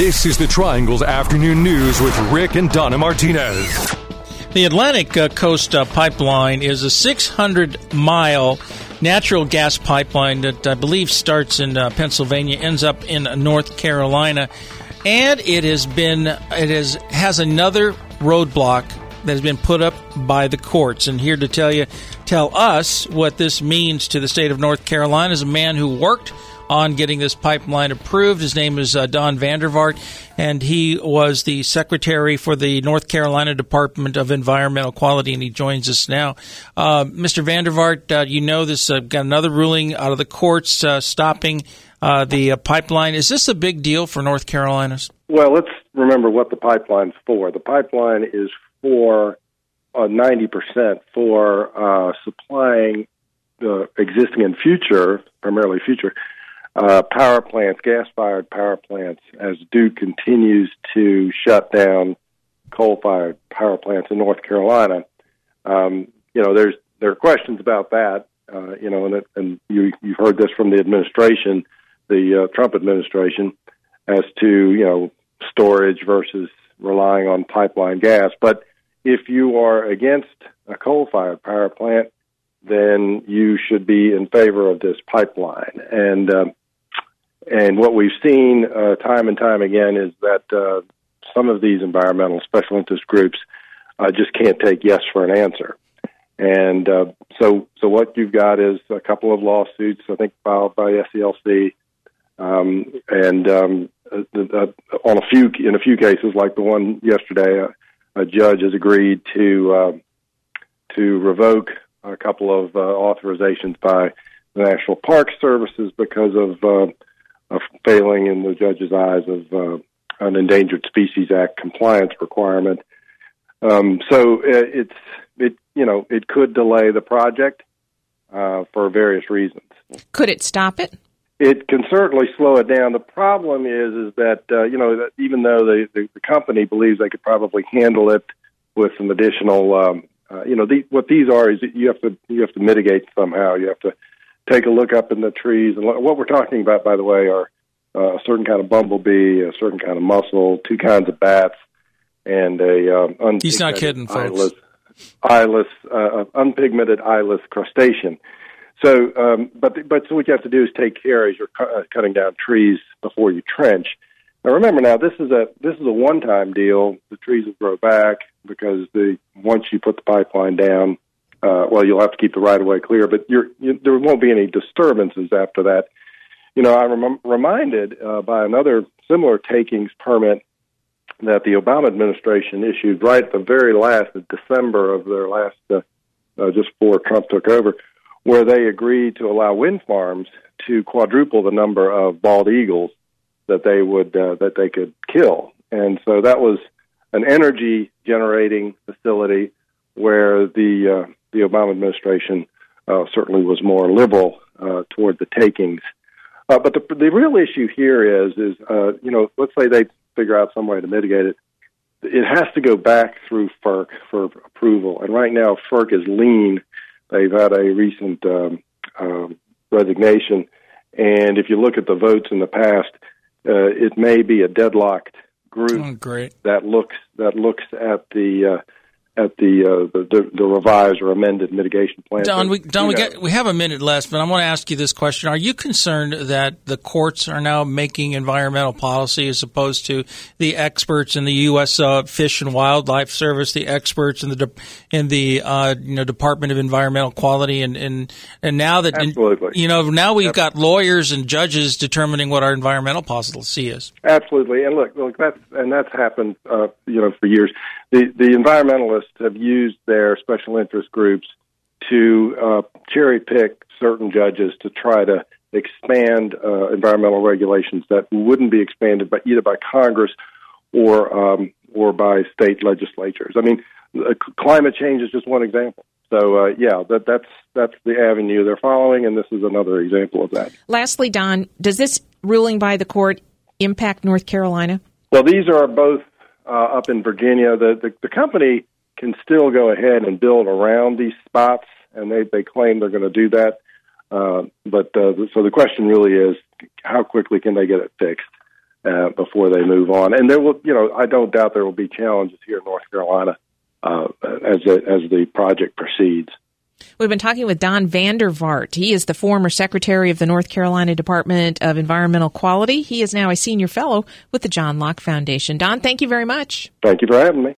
This is the Triangle's afternoon news with Rick and Donna Martinez. The Atlantic uh, Coast uh, Pipeline is a 600 mile natural gas pipeline that I believe starts in uh, Pennsylvania, ends up in North Carolina, and it has been it has has another roadblock that has been put up by the courts. And here to tell you, tell us what this means to the state of North Carolina is a man who worked on getting this pipeline approved. His name is uh, Don van der Vaart, and he was the secretary for the North Carolina Department of Environmental Quality, and he joins us now. Uh, Mr. van der Vaart, uh, you know this uh, got another ruling out of the courts uh, stopping uh, the pipeline. Is this a big deal for North Carolina? Well, let's remember what the pipeline's for. The pipeline is for ninety percent for supplying the existing and future, primarily future uh, power plants, gas fired power plants, as Duke continues to shut down coal fired power plants in North Carolina. Um, you know, there's there are questions about that. Uh, you know, and, it, and you you've heard this from the administration, the uh, Trump administration, as to you know storage versus relying on pipeline gas. But if you are against a coal fired power plant, then you should be in favor of this pipeline. And um, and what we've seen uh, time and time again is that uh, some of these environmental special interest groups uh, just can't take yes for an answer. And uh, so, so what you've got is a couple of lawsuits, I think, filed by SELC, um, and um, on a few in a few cases, like the one yesterday, a, a judge has agreed to uh, to revoke a couple of uh, authorizations by the National Park Services because of uh, a failing in the judge's eyes of uh, an Endangered Species Act compliance requirement. Um, so uh, it's it you know it could delay the project uh, for various reasons. Could it stop it? It can certainly slow it down. The problem is is that uh, you know that even though the, the, the company believes they could probably handle it with some additional um, uh, you know the, what these are is you have to you have to mitigate somehow. You have to take a look up in the trees. And what we're talking about, by the way, are uh, a certain kind of bumblebee, a certain kind of mussel, two kinds of bats, and a um, un- he's not kidding, eyeless, eyeless, uh, unpigmented eyeless crustacean. So, um, but but so what you have to do is take care as you're cu- uh, cutting down trees before you trench. Now, remember, now this is a this is a one-time deal. The trees will grow back because the once you put the pipeline down, uh, well, you'll have to keep the right of way clear, but you're, you, there won't be any disturbances after that. You know, I'm rem- reminded uh, by another similar takings permit that the Obama administration issued right at the very last of December of their last, uh, uh, just before Trump took over, where they agreed to allow wind farms to quadruple the number of bald eagles that they would uh, that they could kill, and so that was an energy generating facility where the uh, the Obama administration uh, certainly was more liberal uh, toward the takings. Uh, but the, the real issue here is, is uh, you know, let's say they figure out some way to mitigate it. It has to go back through FERC for approval, and right now FERC is lean. They've had a recent um, um, resignation, and if you look at the votes in the past, uh, it may be a deadlocked group oh, that looks that looks at the uh, at the, uh, the, the revised or amended mitigation plan. Don, we Don, we get we have a minute left, but I want to ask you this question: Are you concerned that the courts are now making environmental policy as opposed to the experts in the U.S. Uh, Fish and Wildlife Service, the experts in the in the uh, you know Department of Environmental Quality, and and, and now that Absolutely. you know now we've got lawyers and judges determining what our environmental policy is. Absolutely, and look, look that's and that's happened uh, you know for years the the environmentalists have used their special interest groups to uh, cherry pick certain judges to try to expand uh, environmental regulations that wouldn't be expanded by either by Congress or um, or by state legislatures. I mean, uh, climate change is just one example. So uh, yeah, that that's that's the avenue they're following, and this is another example of that. Lastly, Don, does this ruling by the court impact North Carolina? Well, these are both uh, up in Virginia. The, the the company can still go ahead and build around these spots, and they they claim they're going to do that. Uh, but uh, so the question really is, how quickly can they get it fixed? uh, before they move on. And there will, you know, I don't doubt there will be challenges here in North Carolina uh, as the, as the project proceeds. We've been talking with Don van der Vaart. He is the former secretary of the North Carolina Department of Environmental Quality. He is now a senior fellow with the John Locke Foundation. Don, thank you very much. Thank you for having me.